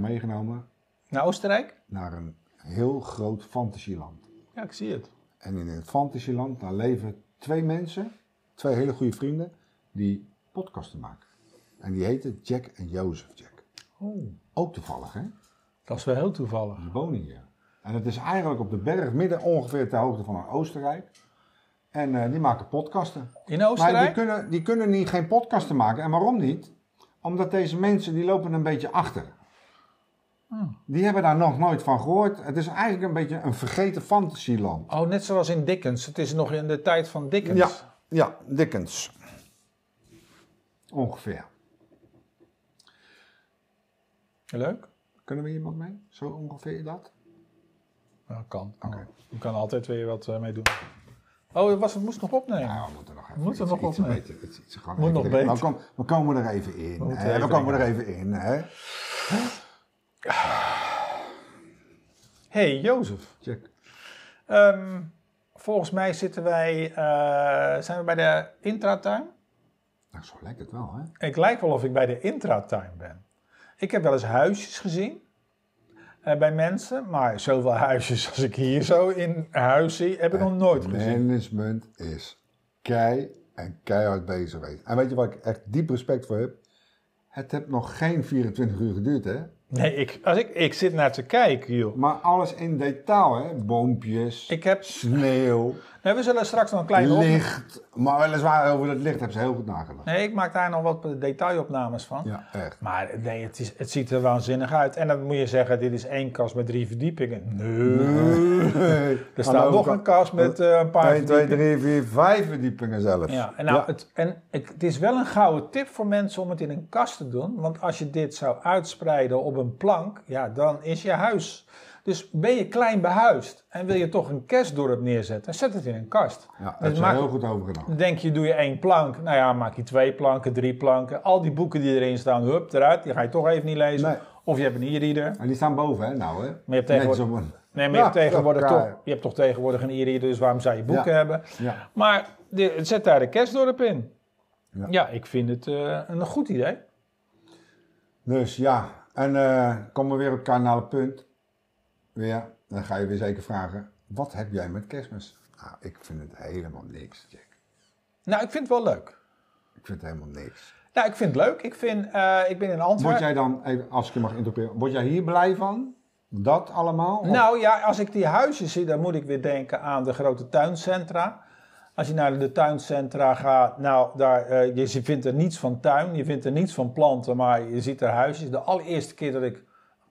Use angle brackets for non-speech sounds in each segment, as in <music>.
meegenomen Naar Oostenrijk? naar een heel groot fantasieland. Ja, ik zie het. En in het fantasieland, daar leven twee mensen, twee hele goede vrienden, die podcasten maken. En die heten Jack en Jozef Jack. Oh, Ook toevallig, hè? dat is wel heel toevallig. Die wonen hier. En het is eigenlijk op de berg, midden ongeveer ter hoogte van Oostenrijk. En eh, die maken podcasten. In Maar die Oostenrijk? kunnen, die kunnen niet, geen podcasten maken. En waarom niet? Omdat deze mensen, die lopen een beetje achter. Die hebben daar nog nooit van gehoord. Het is eigenlijk een beetje een vergeten fantasieland. Oh, net zoals in Dickens. Het is nog in de tijd van Dickens. Ja, ja, Dickens. Ongeveer. Leuk? Kunnen we iemand mee? Zo ongeveer dat? Ja, kan. Oké. Je kan altijd weer wat eh, mee doen. Oh, het was, het moest nog opnemen. Nou, we moeten nog even We moeten iets, nog iets opnemen. beter. Iets, iets, gewoon Moet nog beter. We, komen, we er even in. moeten hè. We komen er even in. Hè? Hey, Jozef. Check. Ehm, volgens mij zitten wij... eh, zijn we bij de intratuin? Nou, zo lijkt het wel, hè? Ik lijkt wel of ik bij de intratuin ben. Ik heb wel eens huisjes gezien eh, bij mensen, maar zoveel huisjes als ik hier zo in huis zie, heb ik nog nooit gezien. Management is kei en keihard bezig geweest. En weet je waar ik echt diep respect voor heb? Het heeft nog geen 24 uur geduurd, hè? Nee, ik, als ik, ik zit naar te kijken, joh. Maar alles in detail, hè? Boompjes, Ik heb, sneeuw, we zullen straks nog een kleine op... licht. Maar weliswaar over het licht hebben ze heel goed nagedacht. Nee, ik maak daar nog wat detailopnames van. Ja, echt. Maar nee, het, is, het ziet er waanzinnig uit. En dan moet je zeggen, dit is één kast met drie verdiepingen. Nee. <laughs> Er staat nog een kast met eh, een paar 1, 2, verdiepingen. 3, 4, 5 verdiepingen zelfs. Ja, en, nou, Ja. Het, en ik, het is wel een gouden tip voor mensen om het in een kast te doen. Want als je dit zou uitspreiden op een plank, ja, dan is je huis. Dus ben je klein behuisd en wil je toch een kerstdorp neerzetten, zet het in een kast. Ja, daar Dus is maak- heel goed over gedaan. Dan denk je, doe je één plank. Nou ja, maak je twee planken, drie planken. Al die boeken die erin staan, hup, eruit. Die ga je toch even niet lezen. Nee. Of je hebt een e-reader. En die staan boven, hè? Nou, hè? Maar je hebt tegenwoordig, een... nee, maar je Ja, hebt tegenwoordig, toch, je hebt toch tegenwoordig een e-reader, dus waarom zou je boeken Ja. hebben? Ja. Maar de, zet daar de kerstdorp in. Ja. Ja, ik vind het eh, een goed idee. Dus ja, en eh komen we weer op het punt. Weer, dan ga je weer zeker vragen, wat heb jij met kerstmis? Nou, ik vind het helemaal niks, Jack. Nou, ik vind het wel leuk. Ik vind het helemaal niks. Nou, ik vind het leuk. Ik, vind, eh, ik ben in Word Antwerpen. jij dan, even, als ik je mag interpreteren, word jij hier blij van? Dat allemaal? Of- Nou ja, als ik die huizen zie, dan moet ik weer denken aan de grote tuincentra. Als je naar de tuincentra gaat, nou, daar, eh, je vindt er niets van tuin, je vindt er niets van planten, maar je ziet er huisjes. De allereerste keer dat ik,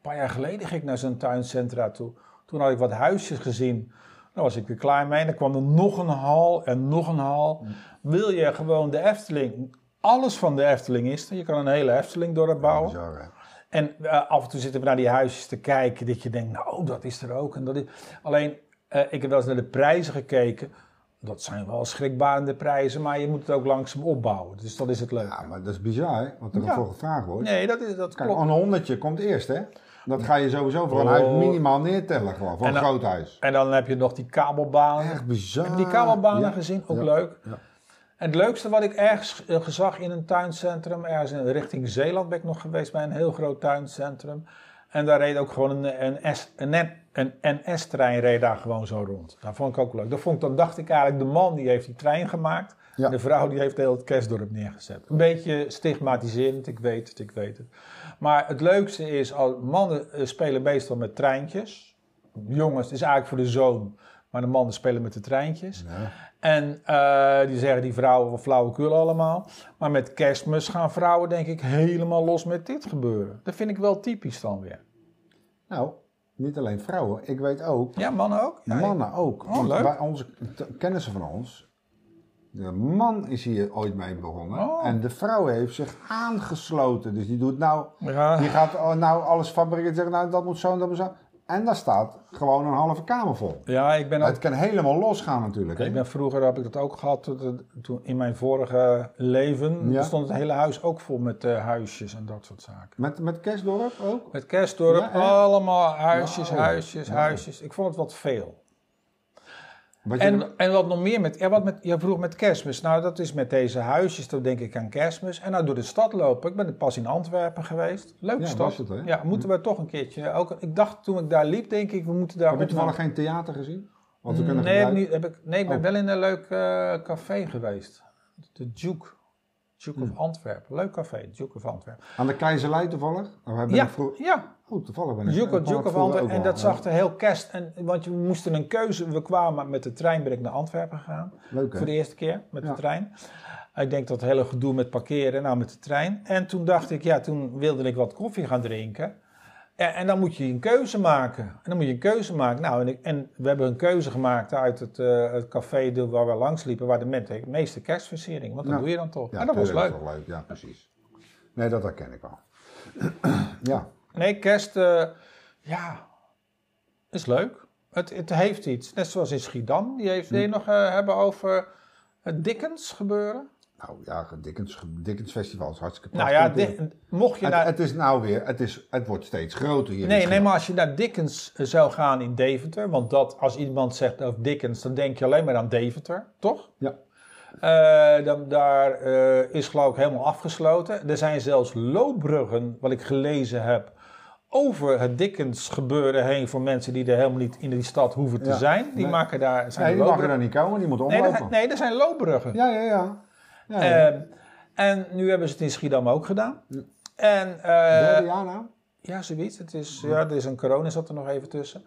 paar jaar geleden, ging ik naar zo'n tuincentra toe. Toen had ik wat huisjes gezien. Daar was ik weer klaar mee. En dan kwam er nog een hal en nog een hal. Wil je gewoon de Efteling, alles van de Efteling is er. Je kan een hele Efteling dorp bouwen. Bizar? En eh, af en toe zitten we naar die huisjes te kijken, dat je denkt, nou, dat is er ook. En dat is... Alleen, eh, ik heb wel eens naar de prijzen gekeken. Dat zijn wel schrikbarende prijzen, maar je moet het ook langzaam opbouwen. Dus dat is het leuk. Ja, maar dat is bizar, hè? Wat er Ja. voor gevraagd wordt. Nee, dat, is, dat Kijk, klopt. een honderdje komt eerst, hè? Dat ga je sowieso voor een Oh. huis minimaal neertellen, gewoon. Voor En een dan- groot huis. En dan heb je nog die kabelbanen. Echt bizar. Heb je die kabelbanen Ja. gezien? Ook Ja. leuk. Ja. En het leukste wat ik ergens eh, gezag in een tuincentrum, ergens in richting Zeeland ben ik nog geweest bij een heel groot tuincentrum. En daar reed ook gewoon een, een, S- een, NS-trein reed daar gewoon zo rond. Dat vond ik ook leuk. Dat vond dan dacht ik eigenlijk, de man die heeft die trein gemaakt. Ja. En de vrouw die heeft heel het kerstdorp neergezet. Een beetje stigmatiserend, ik weet het, ik weet het. Maar het leukste is, al, mannen eh, spelen meestal met treintjes. Jongens, het is eigenlijk voor de zoon. Maar de mannen spelen met de treintjes. Ja. En eh, die zeggen die vrouwen van flauwekul allemaal. Maar met kerstmis gaan vrouwen denk ik helemaal los met dit gebeuren. Dat vind ik wel typisch dan weer. Nou, niet alleen vrouwen. Ik weet ook, Ja, mannen ook? Ja, mannen ook. Oh, Want leuk. bij onze kennissen van ons, de man is hier ooit mee begonnen. Oh. En de vrouw heeft zich aangesloten. Dus die doet nou, Ja. die gaat oh, nou alles fabriceren. Zeggen, nou dat moet zo en dat moet zo. En daar staat gewoon een halve kamer vol. Ja, ik ben ook Het kan helemaal losgaan natuurlijk. hè? Ik ben, vroeger heb ik dat ook gehad. Toen, in mijn vorige leven Ja. stond het hele huis ook vol met eh, huisjes en dat soort zaken. Met, met kerstdorp ook? Met kerstdorp, Ja, allemaal huisjes, Wauw. huisjes, huisjes. Ik vond het wat veel. Wat En, en wat nog meer met, ja, wat met, je vroeg met kerstmis. Nou, dat is met deze huisjes, dan denk ik aan kerstmis. En nou door de stad lopen. Ik ben pas in Antwerpen geweest. Leuke Ja, stad. was het? Ja, moeten we toch een keertje. Ook, ik dacht toen ik daar liep, denk ik, we moeten daar heb je toevallig geen theater gezien? Wat we kunnen nee, gebruiken? heb ik, nee, ik ben Oh. wel in een leuk eh, café geweest. De Duke. Duke Hmm. of Antwerpen. Leuk café, Duke of Antwerpen. Aan de Keizerlei toevallig? Of ben Ja, vroeg... ja, Oh, toevallig ben ik. Duke, kwam Duke of Antwerpen. En dat zag er heel kerst. En, want we moesten een keuze. We kwamen met de trein, ben ik naar Antwerpen gegaan. Leuk hè? Voor de eerste keer met Ja. de trein. Ik denk dat het hele gedoe met parkeren, nou met de trein. En toen dacht ik, ja, toen wilde ik wat koffie gaan drinken. En, en dan moet je een keuze maken. En dan moet je een keuze maken. Nou, en, ik- en we hebben een keuze gemaakt uit het, eh, het café de- waar we langs liepen, waar de meeste kerstversiering. Want dat doe je dan toch. Ja, en dat was leuk. toch leuk. Ja, precies. Nee, dat herken ik wel. <clears throat> ja, Nee, kerst, eh, ja, is leuk. Het, het heeft iets. Net zoals in Schiedam. Die heeft, wil je nog eh, hebben over het Dickens gebeuren? Nou ja, Dickens, Dickens Festival is hartstikke Nou ja, prachtig. di- mocht je het, naar... het is nou weer, het, is, het wordt steeds groter hier. in Nee, nee, maar als je naar Dickens eh, zou gaan in Deventer, want dat, als iemand zegt over Dickens, dan denk je alleen maar aan Deventer, toch? Ja, Eh, dan, daar eh, is geloof ik helemaal afgesloten. Er zijn zelfs loopbruggen, wat ik gelezen heb, over het Dickens gebeuren heen voor mensen die er helemaal niet in die stad hoeven te Ja. zijn. Die Nee. maken daar... Zijn nee, die mogen er niet komen, die moeten nee, omlopen. er, nee, er zijn loopbruggen. Ja, ja, ja. Ja, ja. Eh, en nu hebben ze het in Schiedam ook gedaan. En, eh, Derde jaar nou? Ja, zoiets. Het is, ja, er is een corona zat er nog even tussen.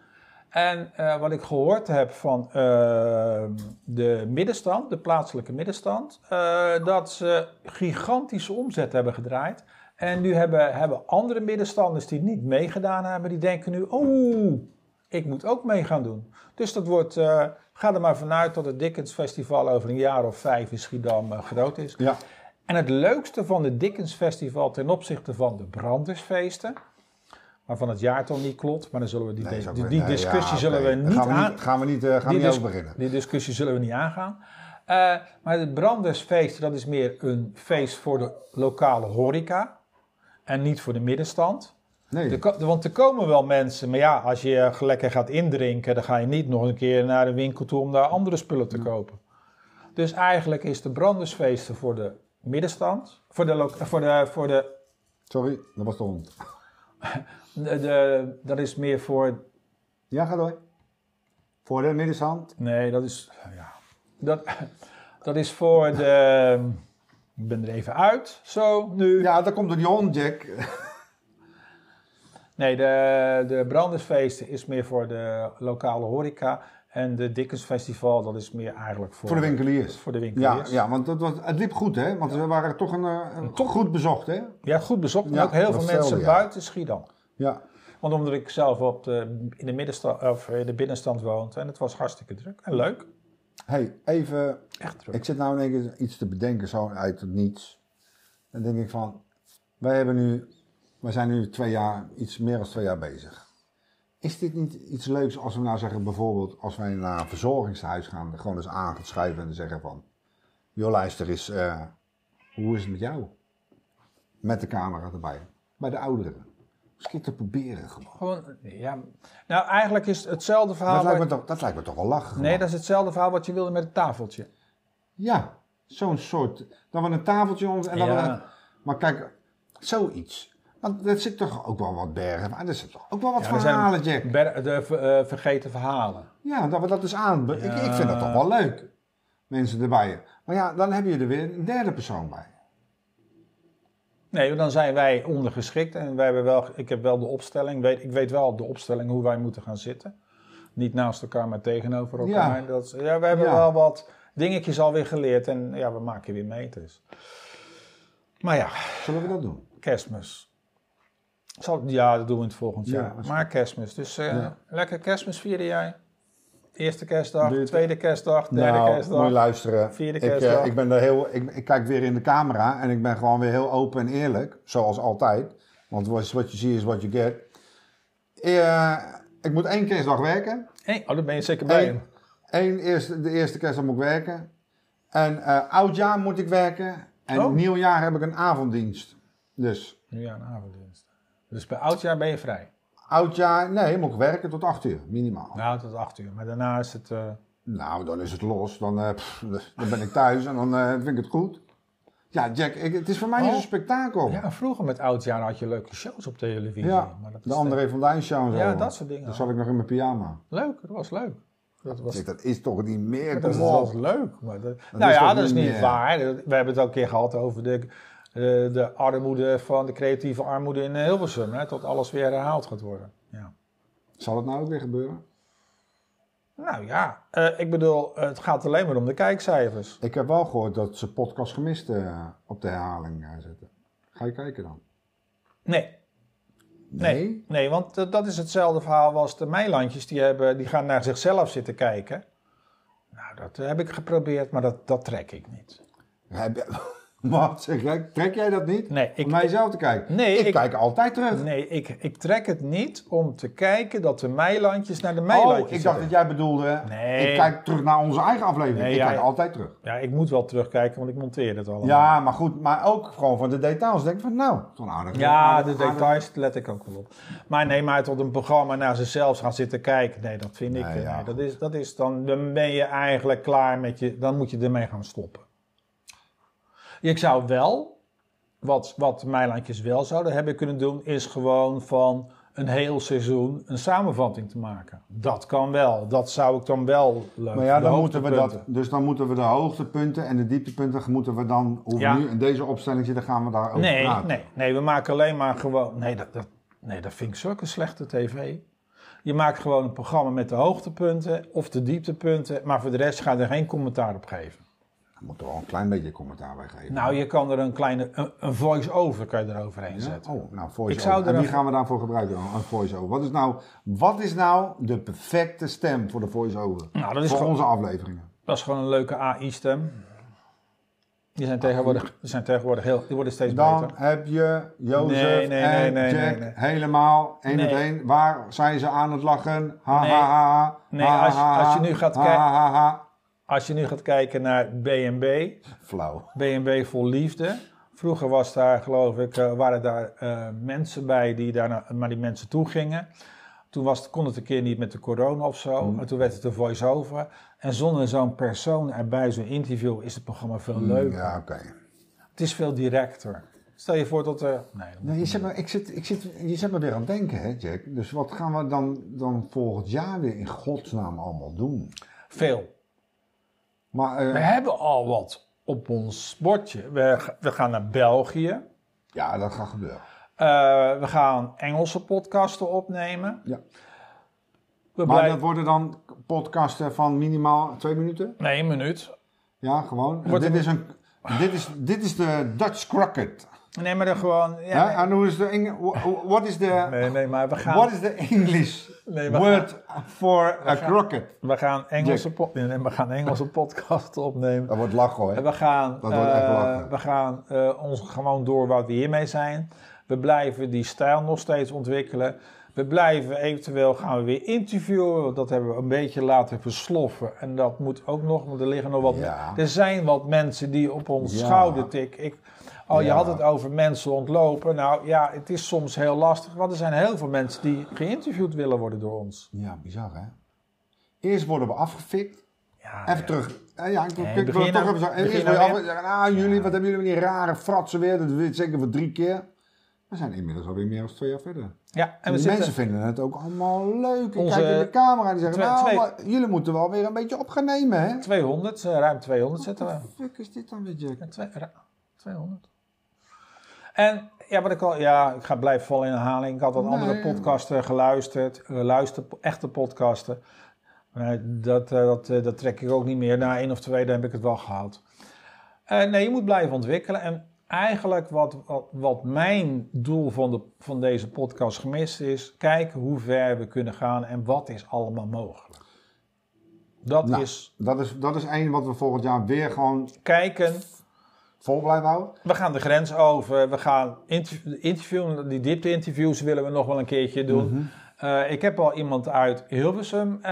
En eh, wat ik gehoord heb van eh, de middenstand, de plaatselijke middenstand, eh, dat ze gigantische omzet hebben gedraaid. En nu hebben, hebben andere middenstanders die niet meegedaan hebben, die denken nu, oh, ik moet ook mee gaan doen. Dus dat wordt, ga er maar vanuit dat het Dickens Festival over een jaar of vijf in Schiedam eh, groot is. Ja. En het leukste van het Dickens Festival ten opzichte van de Brandersfeesten, waarvan het jaartal niet klopt, maar dan zullen we die, Nee, die, weer- die nee, discussie ja, zullen we niet gaan we aan. gaan we niet, eh, gaan we niet over beginnen. die discussie zullen we niet aangaan. Eh, maar het Brandersfeest, dat is meer een feest voor de lokale horeca en niet voor de middenstand. Nee, want er komen wel mensen, maar ja, als je lekker gaat indrinken, dan ga je niet nog een keer naar de winkel toe om daar andere spullen te kopen. Dus eigenlijk is de Brandersfeesten voor de middenstand, voor de, voor de, voor de, sorry, dat was de hond. <laughs> de, de- dat is meer voor, Ja, ga door. Voor de middenstand. nee, dat is, ja, dat, <laughs> dat is voor de, ik ben er even uit, zo, nu. Ja, daar komt door die hond, Jack. Nee, de, de Brandersfeesten is meer voor de lokale horeca en de Dickens Festival, dat is meer eigenlijk voor, Voor de winkeliers. Voor de Ja, winkeliers. ja want dat het liep goed, hè? Want we waren toch een, eh, een- toch goed bezocht, hè? Ja, goed bezocht. En Ja, ook heel veel mensen ja. buiten Schiedam. Ja. Want omdat ik zelf op de, in, de middenstand, of in de binnenstand woonde en het was hartstikke druk en leuk. hey, even. Echt druk. Ik zit nou in één keer iets te bedenken, zo uit het niets. Dan denk ik van, wij hebben nu, wij zijn nu twee jaar, iets meer dan twee jaar bezig. Is dit niet iets leuks als we nou zeggen, bijvoorbeeld als wij naar een verzorgingshuis gaan, gewoon eens aan gaan schrijven en zeggen van, joh luister eens, eh, hoe is het met jou? Met de camera erbij, bij de ouderen. Keer te proberen gewoon. Gewoon, ja. Nou, eigenlijk is het hetzelfde verhaal. Dat lijkt, me toch, dat lijkt me toch wel lachen. nee, dat is hetzelfde verhaal wat je wilde met het tafeltje. Ja, zo'n soort. Dan we een tafeltje ons en dan Ja. we- Maar kijk, zoiets. Want er zit toch ook wel wat bergen. Maar er zit toch ook wel wat Ja, er verhalen, Jack. ber- de eh, vergeten verhalen. Ja, dat we dat dus aan. Ik, ik vind dat toch wel leuk. Mensen erbij. Maar ja, dan heb je er weer een derde persoon bij. Nee, dan zijn wij ondergeschikt en wij hebben wel, ik heb wel de opstelling, weet, ik weet wel de opstelling hoe wij moeten gaan zitten. Niet naast elkaar, maar tegenover elkaar. Ja. Dat, ja, we hebben Ja. wel wat dingetjes alweer geleerd en ja, we maken weer meters. Maar ja, Zullen we dat doen? kerstmis. Zal, ja, dat doen we in het volgend Ja, jaar. Maar kerstmis. Dus eh, Ja. lekker kerstmis vieren jij. Eerste kerstdag, tweede kerstdag, derde nou, kerstdag. moet je luisteren. Vierde ik, eh, kerstdag. ik ben er heel. Ik, ik kijk weer in de camera en ik ben gewoon weer heel open en eerlijk. Zoals altijd. Want wat je ziet is wat je get. Eh, ik moet één kerstdag werken. Hey, oh, daar ben je zeker bij. Eén, één eerste, de eerste kerstdag moet ik werken. En eh, oudjaar moet ik werken. En Oh. nieuwjaar heb ik een avonddienst. Dus Nu ja, een avonddienst. Dus bij oudjaar ben je vrij. oudjaar, nee, moet ik werken tot 8 uur, minimaal. Nou, tot acht uur. Maar daarna is het... eh, Nou, dan is het los. Dan, eh, pff, dan ben ik thuis en dan eh, vind ik het goed. Ja, Jack, ik, het is voor mij niet Oh. zo'n spektakel. Ja, vroeger met oudjaar had je leuke shows op televisie. Ja, maar dat de André van Duin show en zo. Ja, dat soort dingen. Dan zat ik nog in mijn pyjama. Leuk, dat was leuk. Dat was, dat is toch niet meer? dat was leuk. Maar dat, nou ja, dat is niet meer? waar. We hebben het ook een keer gehad over de, eh, de armoede van de creatieve armoede in Hilversum. Hè, tot alles weer herhaald gaat worden. Ja. Zal het nou ook weer gebeuren? Nou ja, eh, ik bedoel, het gaat alleen maar om de kijkcijfers. Ik heb wel gehoord dat ze podcast gemist eh, op de herhaling eh, zetten. Ga je kijken dan? Nee, nee, nee want eh, dat is hetzelfde verhaal als de Meilandjes. Die, hebben, die gaan naar zichzelf zitten kijken. Nou, dat eh, heb ik geprobeerd, maar dat, dat trek ik niet. Heb je- <laughs> <laughs> Wat zeg jij? Trek jij dat niet? Nee, ik, om naar jezelf te kijken? Nee, ik, ik- kijk altijd terug. nee ik, ik trek het niet om te kijken dat de Meilandjes naar de Meilandjes oh, ik dacht dat jij bedoelde, Nee. ik kijk terug naar onze eigen aflevering. Nee, ik kijk altijd terug. Ja, ik moet wel terugkijken, want ik monteer het allemaal. Ja, maar goed, maar ook gewoon van de details. Denk ik van, nou, zo'n aardige. Ja, de details let ik ook wel op. Maar nee, maar tot een programma naar zichzelf gaan zitten kijken, nee, dat vind ik. Nee, ja. nee, dat is, dat is dan, dan ben je eigenlijk klaar met je, dan moet je ermee gaan stoppen. Ik zou wel, wat, wat Meilandjes wel zouden hebben kunnen doen, is gewoon van een heel seizoen een samenvatting te maken. Dat kan wel, dat zou ik dan wel leuk Maar ja, dan moeten we dat, dus dan moeten we de hoogtepunten en de dieptepunten moeten we dan, hoe we nu in deze opstelling zitten, gaan we daarover Nee, praten. nee, nee, we maken alleen maar gewoon. Nee dat, dat, nee, dat vind ik zulke slechte tv. Je maakt gewoon een programma met de hoogtepunten of de dieptepunten, maar voor de rest ga je er geen commentaar op geven. Daar moeten we wel een klein beetje commentaar bij geven. Nou, je kan er een kleine een, een voice-over kan je eroverheen Ja? zetten. Oh, nou, voice Ik zou over. er En een- gaan we daarvoor gebruiken? dan? Een voice-over. Wat is, nou, wat is nou de perfecte stem voor de voice-over? Nou, dat is, Voor gewoon, onze afleveringen. dat is gewoon een leuke AI-stem. Die zijn tegenwoordig, die zijn tegenwoordig heel, die worden steeds Dan beter. heb je Jozef Nee, nee, en nee, Jack helemaal één op één. Waar zijn ze aan het lachen? Ha, Nee. ha, ha, ha. Nee, als- als je nu gaat kijken-. Als je nu gaat kijken naar B&B, Flauw. B&B vol liefde. Vroeger was daar, geloof ik, eh, waren daar eh, mensen bij die daar naar, die mensen toe gingen. Toen was het, kon het een keer niet met de corona of zo. Mm. En toen werd het een voice-over. En zonder zo'n persoon erbij, zo'n interview, is het programma veel leuker. Ja, oké. Het is veel directer. Stel je voor dat er... Nee, dat Nee, je zet, me, ik zit, ik zit, je zet me weer aan het denken, hè, Jack. Dus wat gaan we dan, dan volgend jaar weer in godsnaam allemaal doen? Veel. Maar, eh, We hebben al wat op ons bordje. We, we gaan naar België. ja, dat gaat gebeuren. Eh, we gaan Engelse podcasten opnemen. Ja. We Maar blijven... dat worden dan podcasten van minimaal twee minuten? Nee, een minuut. Ja, gewoon. Dit, is een, dit, is, dit is de Dutch Crockett. Nee, maar dan gewoon... Ja, en hoe is de what is the Nee, nee, maar we gaan, what is the English <laughs> Nee, word for a gaan- we gaan Engelse, po- nee, nee, we gaan Engelse podcasten opnemen. Dat wordt lachen hoor. We gaan, Dat wordt echt eh, lachen. we gaan eh, ons gewoon door wat we hiermee zijn. We blijven die stijl nog steeds ontwikkelen. We blijven eventueel gaan we weer interviewen. want Dat hebben we een beetje laten versloffen. En dat moet ook nog, want er liggen nog wat. Ja. Er zijn wat mensen die op ons Ja. schouder tikken. Ik, oh, je had het over mensen ontlopen. Nou ja, het is soms heel lastig. Want er zijn heel veel mensen die geïnterviewd willen worden door ons. Ja, bizar hè. Eerst worden we afgefikt. Ja, Even ja. terug. Ja, ik, Nee, ik wil het toch nou- even zeggen. Eerst word je zeggen, ah jullie, wat hebben jullie met die rare fratsen weer? Dat weet zeker voor drie keer. We zijn inmiddels alweer meer dan twee jaar verder. Ja, en En we zitten... mensen vinden het ook allemaal leuk. Ik Onze- kijk in de camera en die zeggen, nou, twee- jullie moeten wel weer een beetje op gaan nemen hè. 200, eh, ruim 200 zitten we. Fuck is dit dan weer, Jack? Ja, twee- ra- 200. En ja, wat ik al, ja, ik ga blijven vallen in herhaling. Ik had wat Nee. andere podcasten geluisterd, geluisterd, echte podcasten. Maar dat, eh, dat, eh, dat trek ik ook niet meer. Na één of twee, dan heb ik het wel gehad. Eh, nee, je moet blijven ontwikkelen. En eigenlijk wat, wat, wat mijn doel van, de, van deze podcast gemist is, kijken hoe ver we kunnen gaan en wat is allemaal mogelijk. Dat Nou. is Dat is, dat is één wat we volgend jaar weer gewoon kijken vol blijven houden. We gaan de grens over. We gaan interv- interviewen. Die diepte-interviews willen we nog wel een keertje doen. Mhm. Eh, ik heb al iemand uit Hilversum. eh,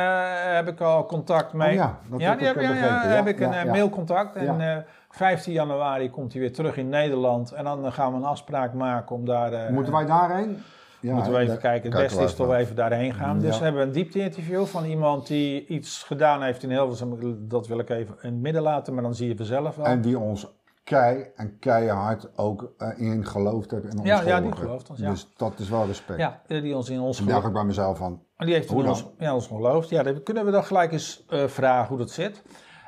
heb ik al contact mee. Oh ja, dat ja, heb die ik heb, ja, heb ik een eh, mailcontact. En Ja. eh 15 januari komt hij weer terug in Nederland. En dan gaan we een afspraak maken om daar... Moeten wij daarheen? Ja, Moeten we even kijken. Het beste is toch even. daarheen gaan. Dus we hebben een diepte-interview van iemand die iets gedaan heeft in Hilversum. Dat wil ik even in het midden laten, maar dan zie je vanzelf wel. En die ons kei en keihard ook eh, in geloofd hebben en ons Ja, ja, die gelooft ons, ja. Dus dat is wel respect. ja, die ons in ons Toen dacht ik bij mezelf van, Die heeft in ons, ja, ons geloofd. Ja, dan kunnen we dan gelijk eens eh, vragen hoe dat zit.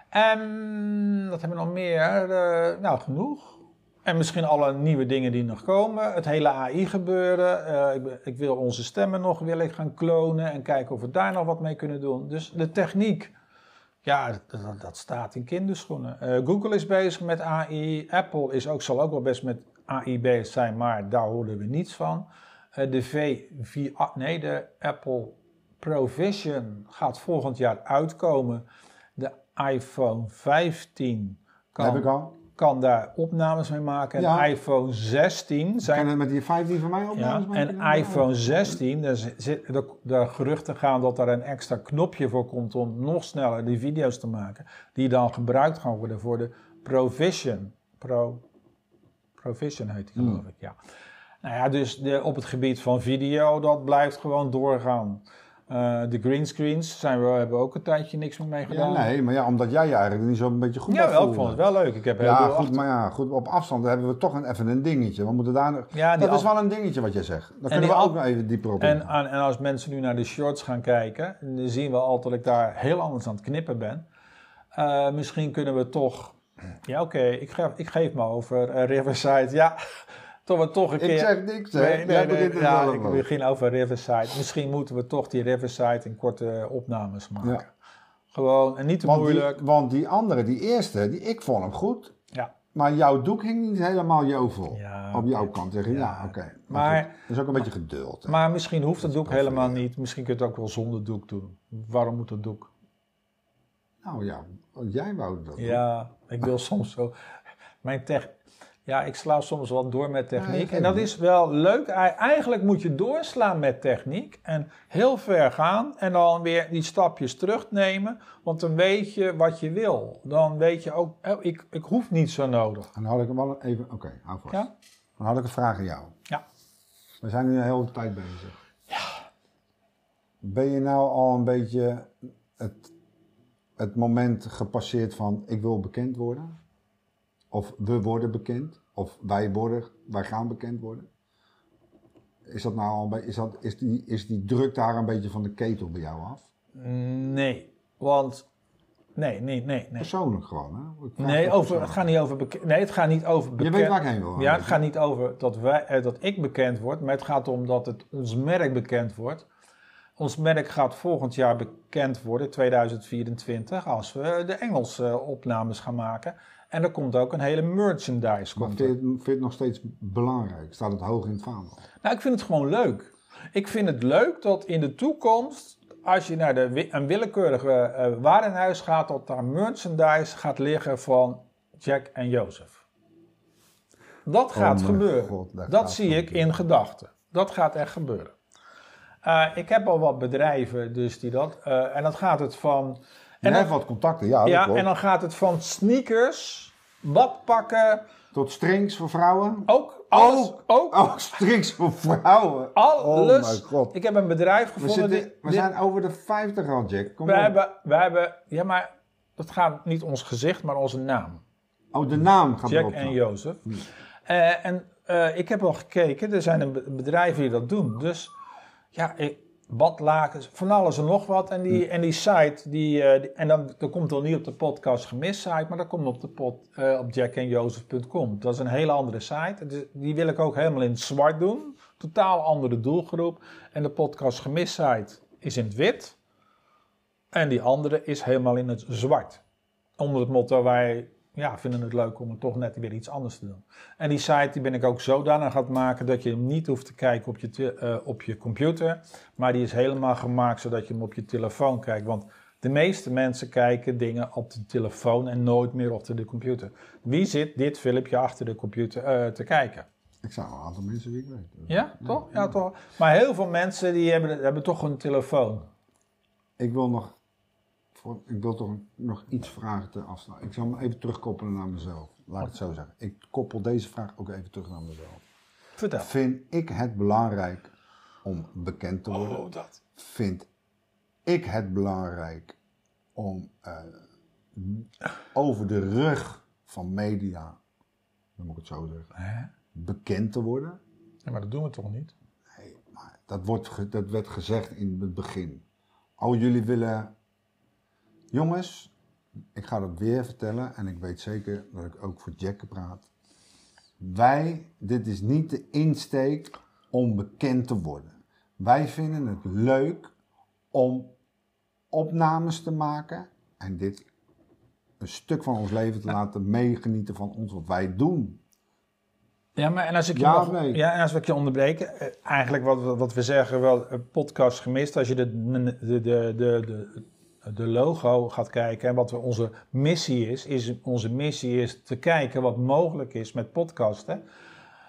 En wat hebben we nog meer? Eh, nou, genoeg. En misschien alle nieuwe dingen die nog komen. Het hele AI gebeuren. Eh, ik, ik wil onze stemmen nog wil ik gaan klonen en kijken of we daar nog wat mee kunnen doen. Dus de techniek, ja, dat, dat staat in kinderschoenen. Eh, Google is bezig met AI. Apple is ook, zal ook wel best met AI bezig zijn, maar daar horen we niets van. Eh, de V4, nee, de Apple Provision gaat volgend jaar uitkomen. De iPhone 15 heb ik kan, al. Kan daar opnames mee maken. En Ja. iPhone 16 zijn Kan het met die 15 van mij ja, opnames maken? en iPhone 16, daar zit, de, de geruchten gaan dat er een extra knopje voor komt om nog sneller die video's te maken. Die dan gebruikt gaan worden voor de Provision. Pro, Provision heet die geloof ik, ja. Nou ja, dus de, op het gebied van video, dat blijft gewoon doorgaan. Eh, de greenscreens zijn we, hebben we ook een tijdje niks meer mee Ja, gedaan. nee, maar ja, omdat jij je eigenlijk niet zo een beetje goed bij Jawel, ik vond het wel leuk. Ik heb heel Ja, goed, achter- maar ja, goed, op afstand hebben we toch een, even een dingetje. We moeten daar, Ja, dat is wel een dingetje wat jij zegt. Daar kunnen we ook nog even dieper op En, als mensen nu naar de shorts gaan kijken, dan zien we al dat ik daar heel anders aan het knippen ben. Eh, misschien kunnen we toch. Ja, oké, ik, geef, ik geef me over eh, Riverside. Ja, toch we toch een keer. Ik zeg niks, hè. Nee, nee, ja, ik over. begin over Riverside. Misschien moeten we toch die Riverside in korte opnames maken. Ja. Gewoon, en niet te Want die, moeilijk. want die andere, die eerste, die, ik vond hem goed. Ja. Maar jouw doek hing niet helemaal jovel. Ja, op jouw kant. Zeg je, ja, Ja, oké. maar- goed, dat is ook een beetje geduld. hè. Maar misschien hoeft het doek helemaal niet. Misschien kun je het ook wel zonder doek doen. Waarom moet het doek? nou ja, jij wou dat doen. Ja, ik wil soms zo. Mijn tech. Ja, ik sla soms wat door met techniek. En dat is wel leuk. Ei- Eigenlijk moet je doorslaan met techniek. En heel ver gaan. En dan weer die stapjes terugnemen. Want dan weet je wat je wil. Dan weet je ook. Oh, ik, ik hoef niet zo nodig. En dan had ik hem wel even... Oké, hou vast. Ja? Dan had ik een vraag aan jou. Ja. We zijn nu een hele tijd bezig. Ja. Ben je nou al een beetje het, het moment gepasseerd van ik wil bekend worden? Of we worden bekend? Of wij, worden, wij gaan bekend worden? Is dat nou al beetje, is, dat, is, die, is die druk daar een beetje van de ketel bij jou af? Nee. Want. Nee, nee, nee, nee. Persoonlijk gewoon, hè? Nee, het over, het gaat niet over bekend. Nee, het gaat niet over bekend. Je weet waar ik heen wil. Ja, het gaat niet over dat, wij, eh, dat ik bekend word, maar het gaat om dat het, ons merk bekend wordt. Ons merk gaat volgend jaar bekend worden, 2024, als we de Engelse eh, opnames gaan maken. En er komt ook een hele merchandise. Maar Komt vind je, het, vind je het nog steeds belangrijk? Staat het hoog in het vaandel? Nou, ik vind het gewoon leuk. Ik vind het leuk dat in de toekomst, als je naar de, een willekeurige eh warenhuis gaat, dat daar merchandise gaat liggen van Jack en Jozef. Dat gaat Oh gebeuren. God, dat dat gaat zie ik in gedachten. Dat gaat echt gebeuren. Eh, ik heb al wat bedrijven dus die dat. eh, en dan gaat het van. En En hij heeft wat contacten, ja, ja, en dan gaat het van sneakers, badpakken, Tot strings voor vrouwen? ook alles. Ook, Oh, <laughs> strings voor vrouwen. alles. Oh mijn god. Ik heb een bedrijf We, gevonden. zitten, we die- zijn over de 50 al, Jack. Kom we, op. hebben, we hebben. Ja, maar dat gaat niet ons gezicht, maar onze naam. Oh, de naam gaat Jack erop. en dan. Jozef. Eh, en eh, ik heb al gekeken, er zijn een be- bedrijven die dat doen. Dus ja, ik, badlakens, van alles en nog wat. En die, en die site, die, eh, die- en dan, dat komt dan niet op de podcast gemist site, maar dat komt op de pod, eh, op jackenjozef.com. Dat is een hele andere site. Dus Die wil ik ook helemaal in het zwart doen. Totaal andere doelgroep. En de podcast gemist site is in het wit. En die andere is helemaal in het zwart. Onder het motto, wij ja, vinden het leuk om het toch net weer iets anders te doen. En die site die ben ik ook zodanig aan het maken dat je hem niet hoeft te kijken op je, te- eh, op je computer. Maar die is helemaal gemaakt zodat je hem op je telefoon kijkt. Want de meeste mensen kijken dingen op de telefoon en nooit meer op de computer. Wie zit dit filmpje achter de computer eh, te kijken? Ik zou een aantal mensen die ik weet. Dus Ja, toch? Ja, toch? Maar heel veel mensen die hebben, hebben toch een telefoon. Ik wil nog, voor, ik wil toch nog iets vragen te afsluiten. Ik zal me even terugkoppelen naar mezelf. Laat ik het zo zeggen. Ik koppel deze vraag ook even terug naar mezelf. Vertel. Vind ik het belangrijk om bekend te worden, Oh, dat. vind ik het belangrijk om eh, over de rug van media, dan moet ik het zo zeggen, Hè? bekend te worden. Ja, maar dat doen we toch niet? Nee, maar dat, wordt, dat werd gezegd in het begin. Oh, jullie willen. Jongens, ik ga dat weer vertellen en ik weet zeker dat ik ook voor Jack praat. Wij, dit is niet de insteek om bekend te worden. Wij vinden het leuk om opnames te maken en dit een stuk van ons leven te laten meegenieten van ons wat wij doen. Ja, maar en als ik je, Ja ja, en als ik je onderbreken, eh, eigenlijk wat, we- wat we zeggen, wel een podcast gemist. Als je de, de, de, de, de, de logo gaat kijken en wat we onze missie is, is onze missie is te kijken wat mogelijk is met podcasten.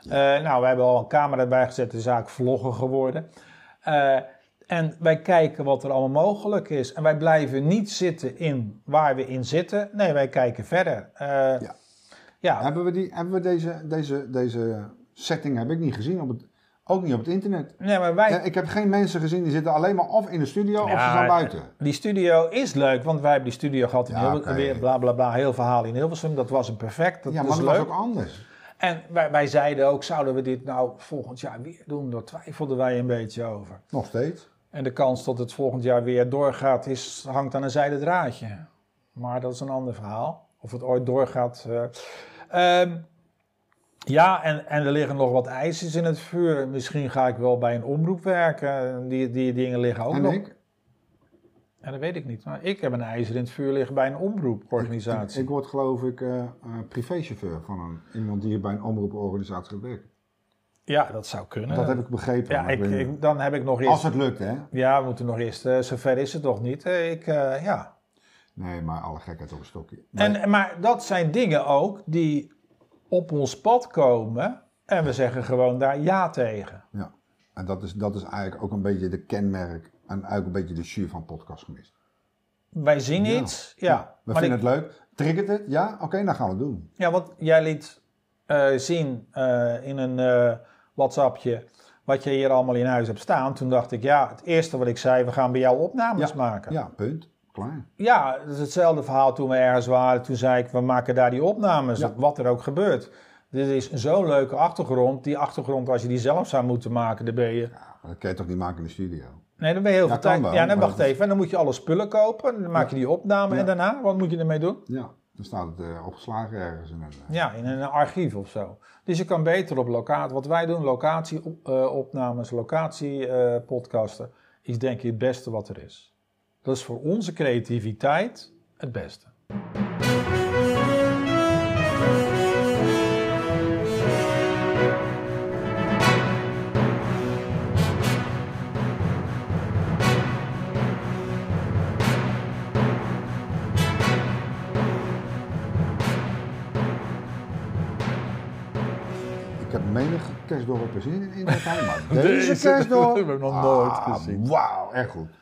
Eh, nou, we hebben al een camera erbij gezet, de zaak vloggen geworden. Eh, en wij kijken wat er allemaal mogelijk is. En wij blijven niet zitten in waar we in zitten. Nee, wij kijken verder. Eh, Ja. ja, Hebben we, die, hebben we deze, deze, deze setting heb ik niet gezien, op het, ook niet op het internet. nee, maar wij, Ja, ik heb geen mensen gezien die zitten alleen maar of in de studio of ze zijn buiten. Die studio is leuk, want wij hebben die studio gehad in Ja, oké. weer bla bla bla, heel verhaal in Hilversum. Dat was een perfect, dat ja, maar dat leuk. was ook anders. En wij, wij zeiden ook, zouden we dit nou volgend jaar weer doen? Daar twijfelden wij een beetje over. Nog steeds. En de kans dat het volgend jaar weer doorgaat, is, hangt aan een zijden draadje. Maar dat is een ander verhaal. Of het ooit doorgaat. eh. Ehm, ja, en, en er liggen nog wat ijzers in het vuur. Misschien ga ik wel bij een omroep werken. Die, die dingen liggen ook en nog. ik? Ja, dat weet ik niet. Maar ik heb een ijzer in het vuur liggen bij een omroeporganisatie. Ik word geloof ik eh, privéchauffeur van een, iemand die bij een omroeporganisatie gaat werken. ja, dat zou kunnen. Dat heb ik begrepen. ja, ik, dan heb ik nog eerst... Als het lukt, hè? Ja, we moeten nog eerst... eh, zover is het toch niet. Ik, ja. Nee, maar alle gekheid op een stokje. En, maar dat zijn dingen ook die op ons pad komen... en we zeggen gewoon daar ja tegen. Ja. En dat is, dat is eigenlijk ook een beetje de kenmerk en eigenlijk een beetje de jus van podcast gemist. Wij zien Ja. iets, ja. We Maar vinden ik- het leuk. Triggert het? Ja? Oké, dan gaan we het doen. Ja, want jij liet eh, zien eh, in een eh, WhatsAppje wat je hier allemaal in huis hebt staan. Toen dacht ik, ja, het eerste wat ik zei, we gaan bij jou opnames Ja. maken. Ja, punt. Klaar. Ja, dat is hetzelfde verhaal toen we ergens waren. Toen zei ik, we maken daar die opnames, Ja. wat er ook gebeurt. Dit is zo'n leuke achtergrond. Die achtergrond, als je die zelf zou moeten maken, dan ben je... Ja, dat kan je toch niet maken in de studio? Nee, dan ben je heel Ja, veel tijd... wel, ja, dan wacht is- even. En dan moet je alle spullen kopen. Dan maak je die opname. En daarna, wat moet je ermee doen? Ja, dan staat het eh, opgeslagen ergens. In een, eh, Ja, in een archief of zo. Dus je kan beter op locatie... Wat wij doen, locatieopnames, locatiepodcasten... is denk ik het beste wat er is. Dat is voor onze creativiteit het beste. Ik heb menige kerstdorp gezien in de tijd, maar <laughs> deze, <laughs> kerstdorp... hebben we nog nooit Ah, gezien. Wauw, echt goed.